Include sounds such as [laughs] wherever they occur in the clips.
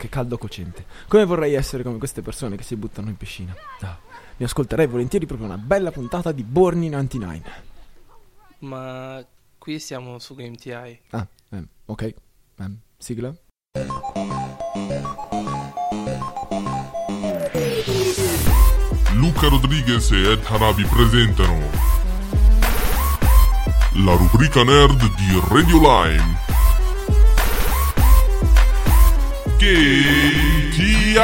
che caldo cocente. Come vorrei essere come queste persone che si buttano in piscina. Ah, mi ascolterei volentieri proprio una bella puntata di Borni 99. Ma qui siamo su Game TI. Ah, ehm, ok. Ehm, sigla? Luca Rodriguez e Ed Harabi presentano la rubrica nerd di Radio Lime. KTI!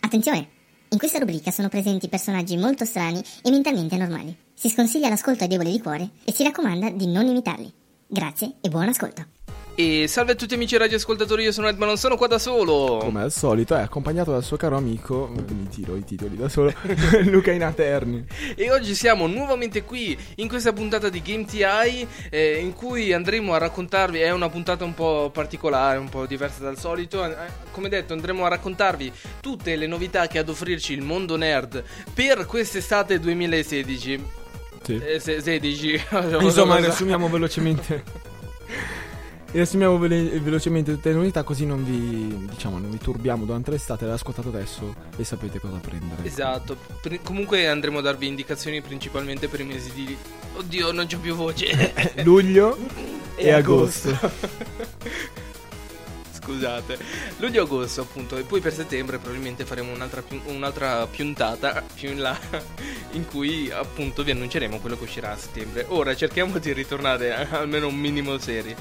Attenzione! In questa rubrica sono presenti personaggi molto strani e mentalmente anormali. Si sconsiglia l'ascolto ai deboli di cuore e si raccomanda di non imitarli. Grazie e buon ascolto. E salve a tutti amici radioascoltatori, io sono Ed, ma non sono qua da solo. Come al solito, è accompagnato dal suo caro amico. Mi tiro i titoli da solo. [laughs] Luca Inaterni. E oggi siamo nuovamente qui in questa puntata di Game TI eh, in cui andremo a raccontarvi, è una puntata un po' particolare, un po' diversa dal solito, eh, come detto andremo a raccontarvi tutte le novità che ha ad offrirci il mondo nerd per quest'estate 2016. Sì. Eh, se- 16. [laughs] Insomma, riassumiamo velocemente. [laughs] Riassumiamo vele- velocemente tutte le novità così non vi, diciamo, non vi turbiamo durante l'estate, l'avete ascoltato adesso e sapete cosa prendere. Esatto, Pri- comunque andremo a darvi indicazioni principalmente per i mesi di... Oddio, non c'ho più voce. [laughs] Luglio [laughs] e, agosto. [laughs] Scusate, luglio e agosto appunto, e poi per settembre probabilmente faremo un'altra, piu- un'altra piuntata più in là in cui appunto vi annunceremo quello che uscirà a settembre. Ora cerchiamo di ritornare a- almeno un minimo seri.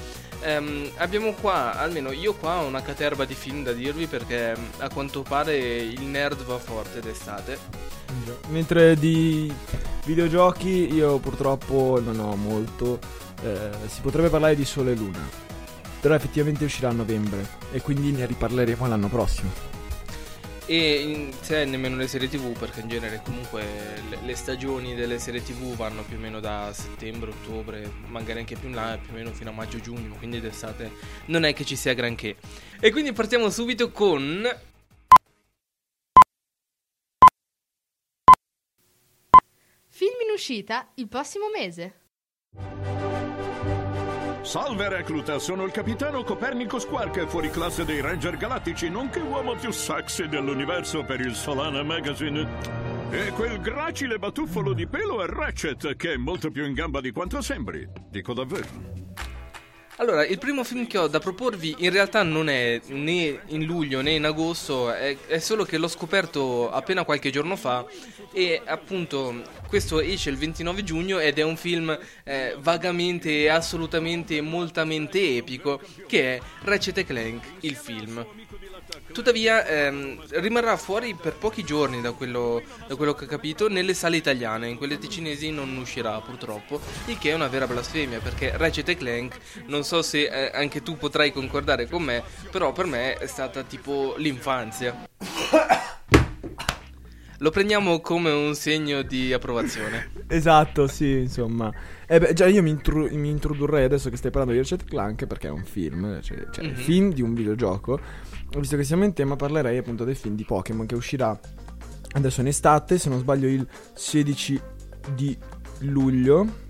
Ehm, abbiamo qua, almeno io qua ho una caterba di film da dirvi perché a quanto pare il nerd va forte d'estate. Mentre di videogiochi io purtroppo non ho molto. Eh, si potrebbe parlare di Sole e Luna. Però effettivamente uscirà a novembre e quindi ne riparleremo l'anno prossimo. E in- se nemmeno le serie tv, perché in genere comunque le, le stagioni delle serie tv vanno più o meno da settembre, ottobre, magari anche più in là, più o meno fino a maggio-giugno, quindi d'estate non è che ci sia granché. E quindi partiamo subito con... Film in uscita il prossimo mese. Salve recluta, sono il capitano Copernicus Quark, fuori classe dei Ranger Galattici, nonché uomo più sexy dell'universo per il Solana Magazine. E quel gracile batuffolo di pelo è Ratchet, che è molto più in gamba di quanto sembri. Dico davvero. Allora, il primo film che ho da proporvi in realtà non è né in luglio né in agosto, è, è solo che l'ho scoperto appena qualche giorno fa e appunto questo esce il 29 giugno ed è un film eh, vagamente e assolutamente moltamente epico che è Ratchet Clank, il film. Tuttavia ehm, rimarrà fuori per pochi giorni da quello, da quello che ho capito nelle sale italiane, in quelle ticinesi non uscirà purtroppo, il che è una vera blasfemia perché Ratchet Clank, non so se eh, anche tu potrai concordare con me, però per me è stata tipo l'infanzia. Lo prendiamo come un segno di approvazione. Esatto, sì, insomma. Eh beh, già io mi, intru- mi introdurrei adesso che stai parlando di Ratchet Clank perché è un film, cioè, cioè Mhm. il film di un videogioco. Visto che siamo in tema, parlerei appunto del film di Pokémon che uscirà adesso in estate, se non sbaglio il 16 di luglio.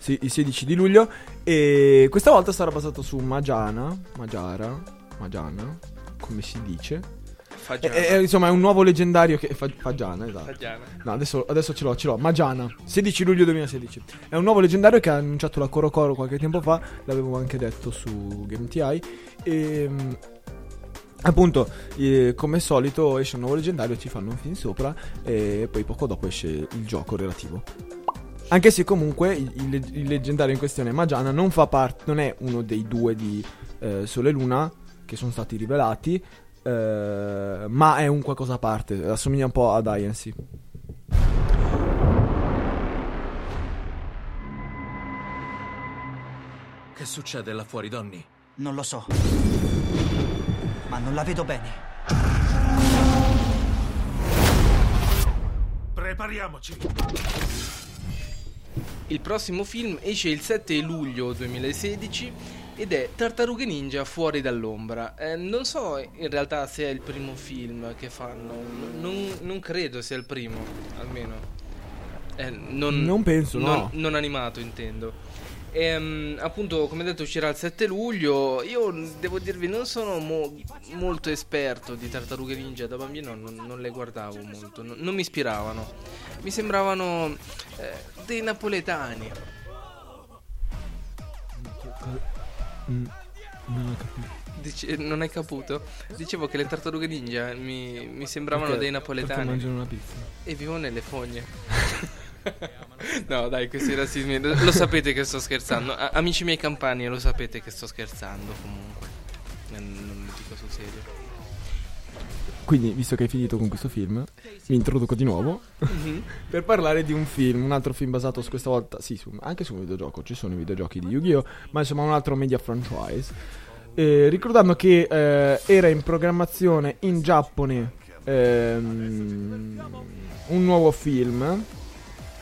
Sì, il 16 di luglio. E questa volta sarà basato su Magiana. Magiara. Magiana. Come si dice? Fagiana. E- e, insomma, è un nuovo leggendario che. Fa- Fagiana, esatto. Fagiana. No, adesso, adesso ce l'ho, ce l'ho. Magiana, 16 luglio 2016. È un nuovo leggendario che ha annunciato la Coro Coro qualche tempo fa. L'avevo anche detto su GameTI. E. mm, Appunto, eh, come al solito esce un nuovo leggendario, ci fanno un film sopra e poi poco dopo esce il gioco relativo. Anche se comunque il, il- il leggendario in questione Magiana non fa parte, non è uno dei due di eh, Sole e Luna che sono stati rivelati, eh, ma è un qualcosa a parte, assomiglia un po' ad INC. Che succede là fuori, Donny? Non lo so. Ma non la vedo bene. Prepariamoci! Il prossimo film esce il 7 luglio 2016 ed è Tartarughe Ninja fuori dall'ombra. Eh, non so in realtà se è il primo film che fanno, non, non credo sia il primo, almeno. Eh, non, Non penso, no. non, non animato intendo. Ehm, appunto, come detto, uscirà il 7 luglio. Io devo dirvi, non sono mo- molto esperto di tartarughe ninja. Da bambino non, non le guardavo molto, non, non mi ispiravano. Mi sembravano eh, dei napoletani. Mm, non ho capito. Dice- non hai caputo? Dicevo che le tartarughe ninja mi, mi sembravano Perché- dei Perché napoletani mangiano una pizza. e vivo nelle fogne. [laughs] no, dai, questi razzismi. Lo, sapete che sto scherzando. A- amici miei campani, lo sapete che sto scherzando comunque. Eh, Non lo dico sul serio. Quindi, visto che hai finito con questo film, mi introduco di nuovo [laughs] per parlare di un film, un altro film basato su questa volta, sì, su- anche su un videogioco, ci sono i videogiochi di Yu-Gi-Oh!, ma insomma un altro media franchise. Eh, ricordando che eh, era in programmazione in Giappone ehm, un nuovo film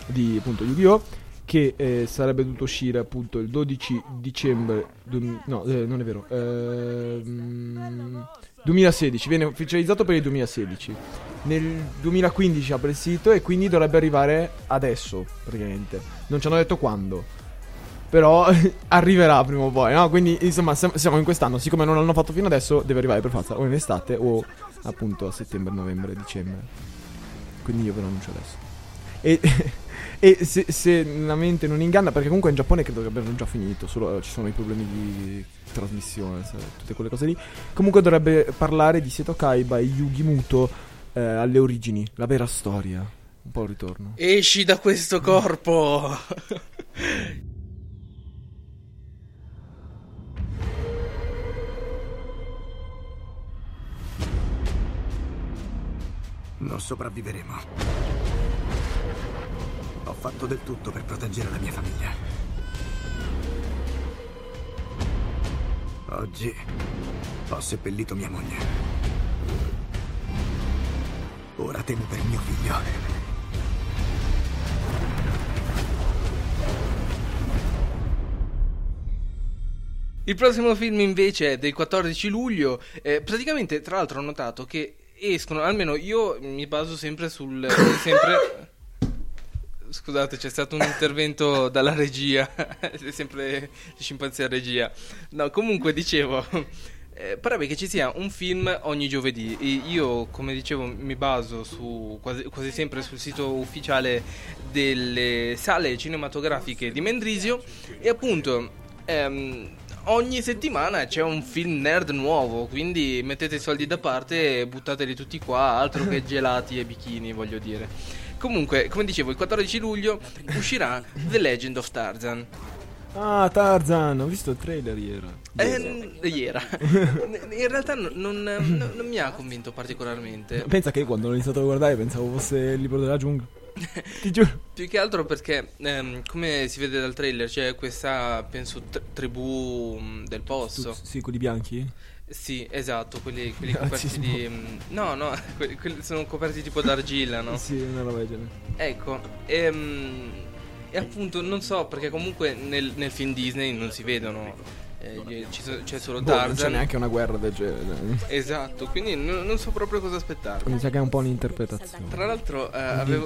di appunto Yu-Gi-Oh! che eh, sarebbe dovuto uscire appunto il 12 dicembre, du- no, eh, non è vero, ehm, 2016, viene ufficializzato per il 2016. Nel 2015 apre il sito e quindi dovrebbe arrivare adesso, praticamente. Non ci hanno detto quando. Però [laughs] arriverà prima o poi, no? Quindi insomma siamo in quest'anno, siccome non l'hanno fatto fino adesso, deve arrivare per forza o in estate o appunto a settembre, novembre, dicembre. Quindi io ve lo annuncio adesso. E, [laughs] e se, se la mente non inganna, perché comunque in Giappone credo che abbiano già finito, solo eh, ci sono i problemi di trasmissione, sai, tutte quelle cose lì. Comunque dovrebbe parlare di Seto Kaiba e Yugi Muto eh, alle origini, la vera storia. Un po' il ritorno. Esci da questo corpo! Non sopravviveremo. Fatto del tutto per proteggere la mia famiglia. Oggi ho seppellito mia moglie. Ora temo per mio figlio. Il prossimo film invece è del 14 luglio. Eh, praticamente, tra l'altro, ho notato che escono, almeno io mi baso sempre sul. sempre... Scusate, c'è stato un intervento dalla regia. [laughs] È sempre scimpanzé a regia. No, comunque dicevo. eh, Parrebbe che ci sia un film ogni giovedì. E Io, come dicevo, mi baso su quasi, quasi sempre sul sito ufficiale delle sale cinematografiche di Mendrisio. E appunto, ehm, ogni settimana c'è un film nerd nuovo. Quindi mettete i soldi da parte e buttateli tutti qua. Altro che [laughs] gelati e bikini, voglio dire. Comunque, come dicevo, il 14 luglio uscirà The Legend of Tarzan. Ah, Tarzan, ho visto il trailer ieri. Eh, ieri. In realtà non, non- non- mi ha convinto particolarmente. Pensa che quando l'ho iniziato a guardare pensavo fosse il libro della giungla. [laughs] Ti giuro. Più che altro perché, ehm, come si vede dal trailer, c'è questa, penso, tr- tribù mm, del posto. Sì, quelli bianchi? Sì, esatto, quelli, quelli coperti di... mm, No, no, [laughs] quelli, quelli sono coperti tipo d'argilla, no? Sì, una roba del genere. Ecco, ehm, e appunto non so perché comunque nel, nel film Disney non si vedono, eh, so- c'è solo Boh, non c'è neanche una guerra del genere. Esatto, quindi non, non so proprio cosa aspettarmi. Mi sa che è un po' un'interpretazione. Tra l'altro eh, avevo,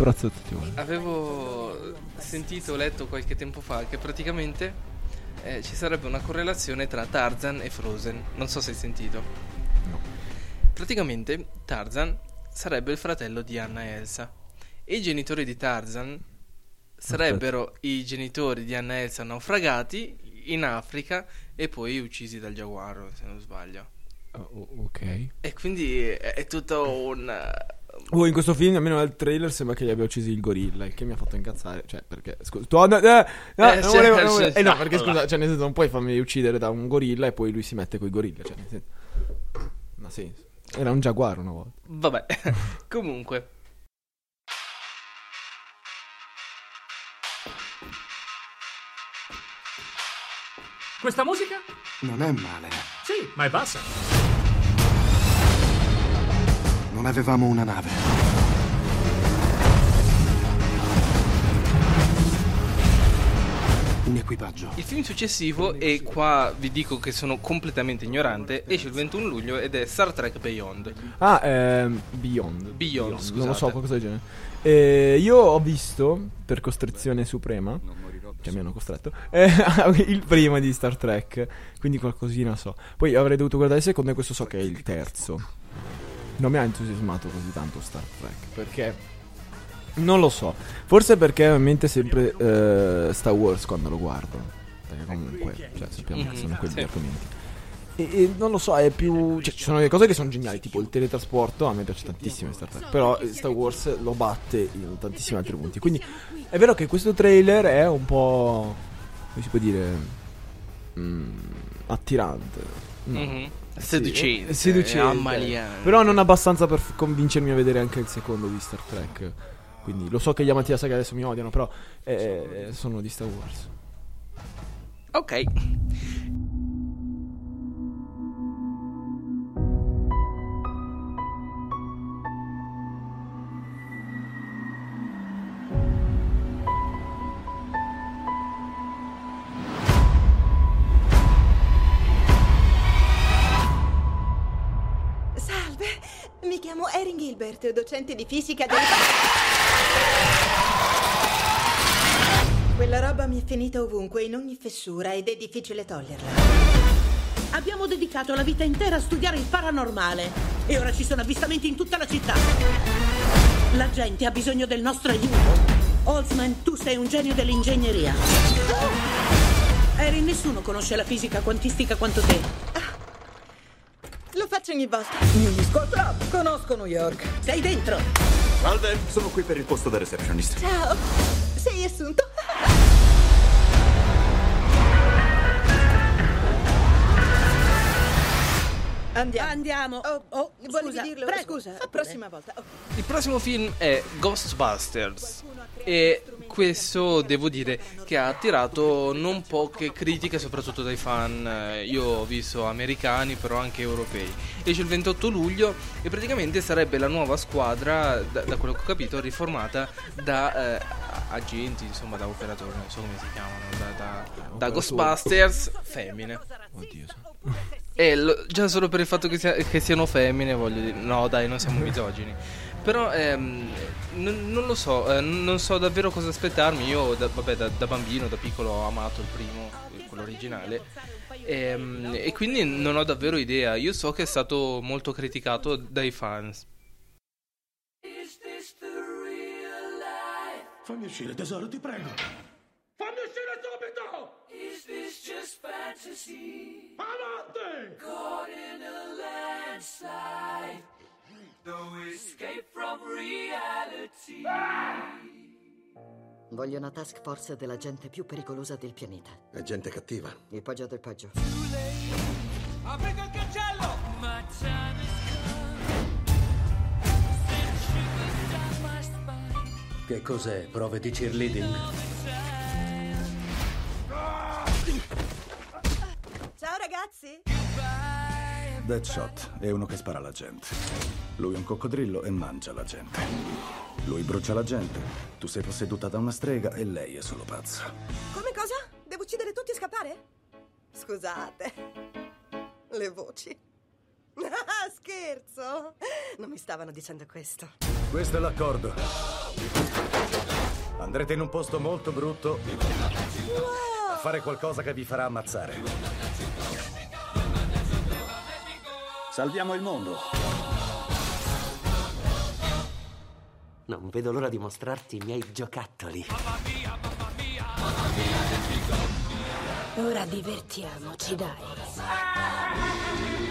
avevo sentito, letto qualche tempo fa che praticamente eh, ci sarebbe una correlazione tra Tarzan e Frozen. Non so se hai sentito. Praticamente Tarzan sarebbe il fratello di Anna e Elsa. E i genitori di Tarzan sarebbero i genitori di Anna e Elsa naufragati in Africa e poi uccisi dal giaguaro, se non sbaglio. Oh, oh, ok. E quindi è, è tutto un... Oh, in questo film, almeno nel trailer, sembra che gli abbia ucciso il gorilla. Il che mi ha fatto incazzare. Cioè, perché. Scusa, tu. No, eh, no, Eh, non sì, volevo- sì, non volevo- sì. eh, no, perché scusa, cioè, nel senso, non puoi farmi uccidere da un gorilla e poi lui si mette coi gorilla. Cioè, nel senso. Ha senso. Era un giaguaro una volta. Vabbè, [laughs] comunque. Questa musica? Non è male. Sì, ma è bassa. Non avevamo una nave. Un equipaggio. Il film successivo, e qua vi dico che sono completamente ignorante, esce il 21 luglio ed è Star Trek Beyond. Ah, ehm, Beyond. Beyond, Non lo scusate. so, qualcosa del genere. Eh, io ho visto, per costrizione suprema, cioè mi hanno costretto, eh, [laughs] il primo di Star Trek, quindi qualcosina so. Poi avrei dovuto guardare il secondo e questo so che è il terzo. Non mi ha entusiasmato così tanto Star Trek, perché non lo so, forse perché ho in mente sempre eh, Star Wars quando lo guardo, perché comunque, cioè, sappiamo che sono quegli Sì. argomenti. E, e non lo so, è più. Cioè, ci sono delle cose che sono geniali, tipo il teletrasporto. A me piace tantissimo Star Trek. Però Star Wars lo batte in tantissimi altri punti. Quindi è vero che questo trailer è un po'. come si può dire? mm, attirante. No. Mhm. Sì, Seducente, è seducente. Però non abbastanza per f- convincermi a vedere anche il secondo di Star Trek. Quindi lo so che gli amanti della saga adesso mi odiano, però eh, sono di Star Wars. Ok. Gilbert, docente di fisica del... Quella roba mi è finita ovunque, in ogni fessura, ed è difficile toglierla. Abbiamo dedicato la vita intera a studiare il paranormale e ora ci sono avvistamenti in tutta la città. La gente ha bisogno del nostro aiuto. Holzman, tu sei un genio dell'ingegneria. Erin, nessuno conosce la fisica quantistica quanto te. Faccio ogni volta. New School Club, conosco New York. Sei dentro. Salve, sono qui per il posto da receptionist. Ciao, sei assunto? Andiamo. Andiamo. Oh, Oh, volevi scusa, dirlo? prego. Scusa, prossima volta. Oh. Il prossimo film è Ghostbusters e questo devo dire che ha attirato non poche critiche soprattutto dai fan, eh, io ho visto americani però anche europei. Esce il 28 luglio e praticamente sarebbe la nuova squadra, da, da quello che ho capito, riformata da eh, agenti, insomma da operatori, non so come si chiamano, da, da- da Ghostbusters femmine. Oddio. E lo- già solo per il fatto che, sia- che siano femmine, voglio dire, no dai, non siamo misogini. Però ehm, non, non lo so, eh, non so davvero cosa aspettarmi. Io, da, vabbè, da, da bambino, da piccolo ho amato il primo, quello originale. Ehm, e quindi non ho davvero idea. Io so che è stato molto criticato dai fans. Fammi uscire, tesoro, ti prego. Fammi uscire subito! Is this just fantasy? Avanti! Caught in a landslide. No escape from reality. Voglio una task force della gente più pericolosa del pianeta. È gente cattiva. Il peggio del peggio. Aprite il cancello! My time Che cos'è? Prove di cheerleading? Ciao Deadshot è uno che spara alla gente. Lui è un coccodrillo e mangia la gente. Lui brucia la gente. Tu sei posseduta da una strega e lei è solo pazza. Come cosa? Devo uccidere tutti e scappare? Scusate. Le voci. Ah, scherzo. Non mi stavano dicendo questo. Questo è l'accordo. Andrete in un posto molto brutto a fare qualcosa che vi farà ammazzare. Salviamo il mondo. Non vedo l'ora di mostrarti i miei giocattoli. Ora divertiamoci, dai.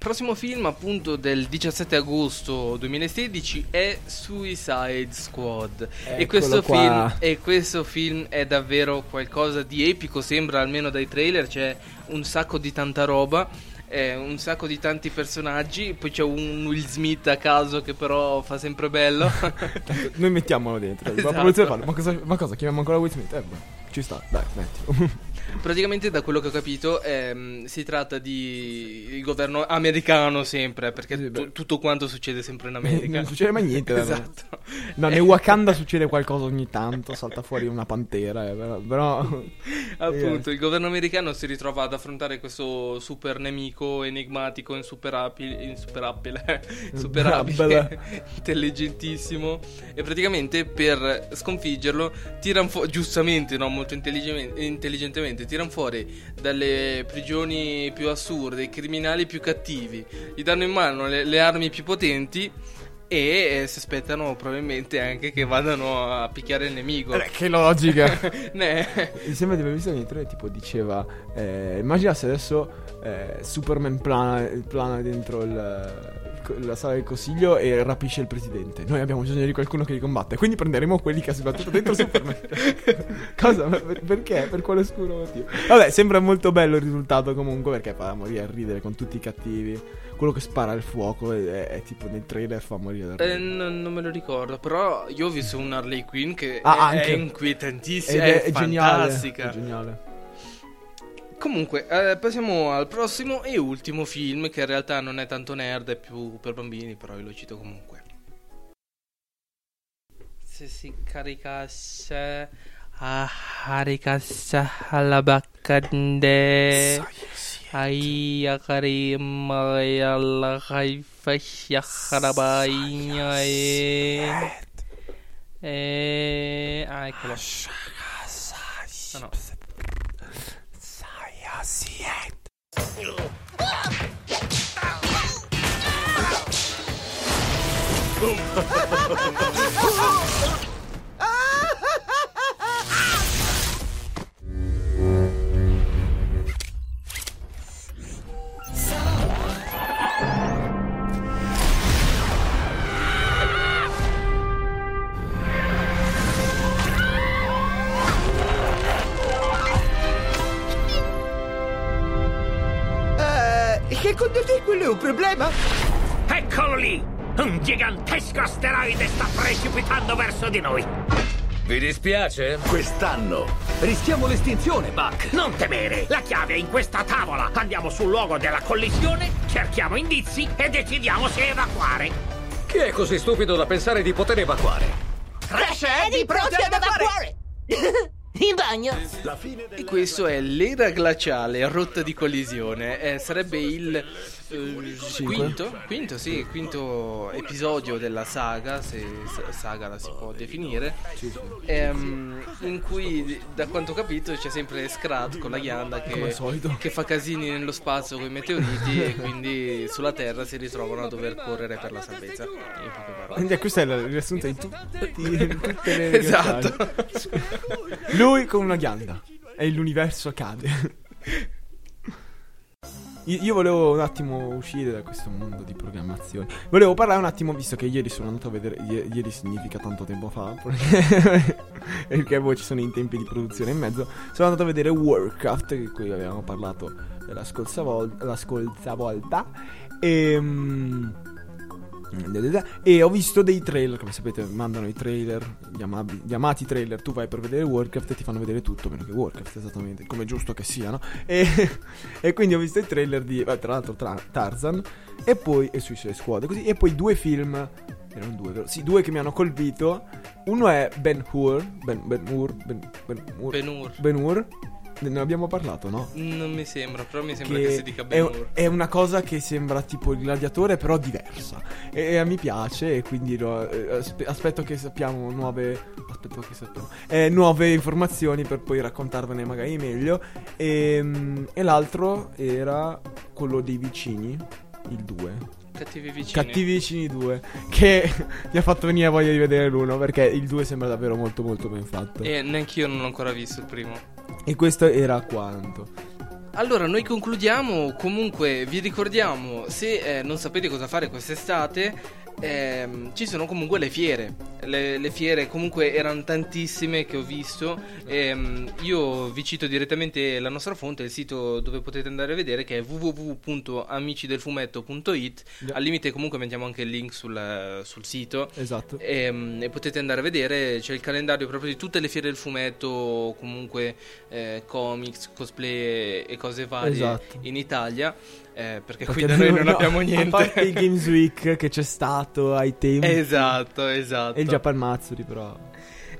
Prossimo film, appunto, del 17 agosto 2016 è Suicide Squad. e, questo film, e questo film è davvero qualcosa di epico, sembra almeno dai trailer. C'è un sacco di tanta roba. eh, un sacco di tanti personaggi. Poi c'è un Will Smith a caso che però fa sempre bello. [laughs] Noi mettiamolo dentro. Esatto. Ma cosa, ma cosa? Chiamiamo ancora Will Smith? Eh, beh, ci sta, dai, mettilo. Praticamente da quello che ho capito ehm, si tratta di il governo americano sempre perché tu- tutto quanto succede sempre in America. [laughs] Non succede mai niente, [laughs] esatto. No, nel Wakanda succede qualcosa ogni tanto, salta fuori una pantera, eh, però... [laughs] Appunto, il governo americano si ritrova ad affrontare questo super nemico enigmatico, insuperabile, insuperabile, superabile, intelligentissimo. E praticamente per sconfiggerlo, tirano fuori, giustamente, no, molto intelligen- intelligentemente, tirano fuori dalle prigioni più assurde, i criminali più cattivi, gli danno in mano le, le armi più potenti. E eh, si aspettano probabilmente anche che vadano a picchiare il nemico. Eh, che logica! [laughs] Ne- Mi sembra di aver visto nei tre, tipo diceva, eh, immagina se adesso eh, Superman plana, plana dentro il- la sala del consiglio e rapisce il presidente. Noi abbiamo bisogno di qualcuno che li combatte, quindi prenderemo quelli che ha sbattuto dentro Superman. [laughs] Cosa? Per- perché? Per quale oscuro motivo? Vabbè, sembra molto bello il risultato comunque perché fa morire a ridere con tutti i cattivi. Quello che spara il fuoco è, è- è tipo nel trailer fa morire da ridere. Eh, non, non me lo ricordo, però io ho visto un Harley Quinn che Ah, è, è inquietantissima, è, geniale. fantastica. È geniale. Comunque, eh, passiamo al prossimo e ultimo film che in realtà non è tanto nerd, è più per bambini, però io lo cito comunque. Se si caricasse a caricasse alla baccande ai a carima e alla caifascia carabagna e e ah eccolo no, no. Eh, [laughs] secondo te quello è un problema? Eccolo lì! Un gigantesco asteroide sta precipitando verso di noi. Vi dispiace? Quest'anno rischiamo l'estinzione, Buck. Non temere, la chiave è in questa tavola. Andiamo sul luogo della collisione, cerchiamo indizi e decidiamo se evacuare. Chi è così stupido da pensare di poter evacuare? Crash Eddie pronti ad evacuare! [laughs] In bagno! E questo è l'era glaciale, rotta di collisione. Eh, sarebbe il eh, quinto, quinto, sì, quinto episodio della saga, se sa- saga la si può definire. Ehm, in cui, da quanto ho capito, c'è sempre Scrat con la ghianda che, che fa casini nello spazio con i meteoriti e quindi sulla Terra si ritrovano a dover correre per la salvezza. In. Quindi questo è il riassunto di tutti, di tutte le [laughs] Esatto. Lui con una ghianda e l'universo cade. Io volevo un attimo uscire da questo mondo di programmazione. Volevo parlare un attimo, visto che ieri sono andato a vedere. ie- Ieri significa tanto tempo fa. [laughs] Perché, perché poi ci sono i tempi di produzione in mezzo. Sono andato a vedere Warcraft, di cui avevamo parlato la scorsa, vol- la scorsa volta. E. E ho visto dei trailer, come sapete mandano i trailer, gli, amab- gli amati trailer, tu vai per vedere Warcraft e ti fanno vedere tutto, meno che Warcraft esattamente, come è giusto che sia, no? E, [laughs] e quindi ho visto i trailer di, beh, tra l'altro, tra Tarzan e poi, e Suicide Squad, così, e poi due film, erano due, vero? Sì, due che mi hanno colpito, uno è Ben Hur, Ben, ben Hur, Ben, ben Hur, Ben-Hur. Ben-Hur. Ne abbiamo parlato, no? Non mi sembra, però mi sembra che, si dica è, Ben è una cosa che sembra tipo il gladiatore, però diversa. E, e mi piace, e quindi lo- eh, aspe- aspetto che sappiamo nuove. Aspetto che sappiamo. eh, nuove informazioni per poi raccontarvene magari meglio. E, mm, e l'altro era quello dei vicini, il 2. Cattivi vicini. Cattivi vicini 2 Che [laughs] mi ha fatto venire voglia di vedere l'uno Perché il 2 sembra davvero molto molto ben fatto E neanch'io non l'ho ancora visto il primo. E questo era quanto Allora, noi concludiamo. Comunque, vi ricordiamo: se eh, non sapete cosa fare quest'estate, ehm, ci sono comunque le fiere. Le, le fiere, comunque, erano tantissime che ho visto. Ehm, io vi cito direttamente la nostra fonte, il sito dove potete andare a vedere, che è www.amicidelfumetto.it. Già. Al limite, comunque, mettiamo anche il link sul, sul sito. Esatto E, e potete andare a vedere, c'è il calendario proprio di tutte le fiere del fumetto, comunque eh, comics, cosplay e cose varie Esatto. in Italia. Eh, perché qui da noi non no, abbiamo [laughs] A niente. parte il Games Week che c'è stato ai tempi. Esatto, esatto. E il Japan Matsuri, però.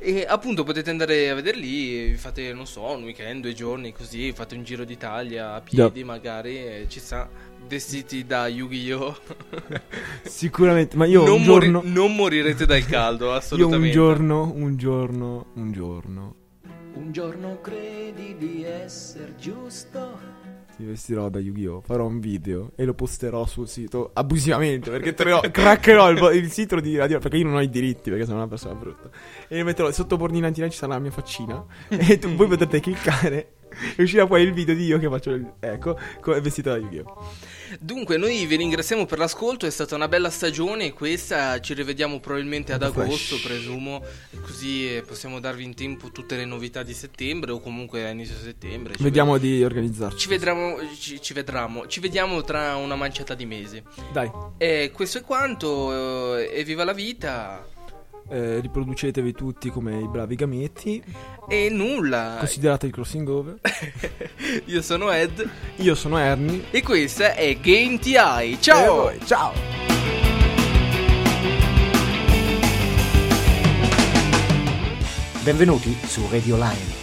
E appunto potete andare a vederli, vi fate, non so, un weekend, due giorni così, fate un giro d'Italia a piedi magari, e ci sta, vestiti da Yu-Gi-Oh! [laughs] Sicuramente, ma io non, un giorno. non morirete dal caldo, [laughs] io assolutamente. un giorno, un giorno, un giorno. Un giorno credi di essere giusto. Mi vestirò da Yu-Gi-Oh! Farò un video e lo posterò sul sito abusivamente perché treo- [laughs] craccherò il, il sito di radio perché io non ho i diritti perché sono una persona brutta. E lo metterò sotto Bordinantina ci sarà la mia faccina [laughs] e tu, voi potrete cliccare e uscirà poi il video di io che faccio il, ecco, co- vestito da Yu-Gi-Oh! Dunque, noi vi ringraziamo per l'ascolto, è stata una bella stagione questa, ci rivediamo probabilmente ad agosto, presumo, così eh, possiamo darvi in tempo tutte le novità di settembre o comunque a inizio settembre. Ci Vediamo di organizzarci. Ci vedremo, ci, ci vedremo, ci vediamo tra una manciata di mesi. Dai, E questo è quanto, eh, e viva la vita. Eh, riproducetevi tutti come i bravi gametti. E nulla. Considerate il crossing over. [laughs] Io sono Ed Io sono Ernie. e questa è Game TI. Ciao! voi, ciao! Benvenuti su Radio Line.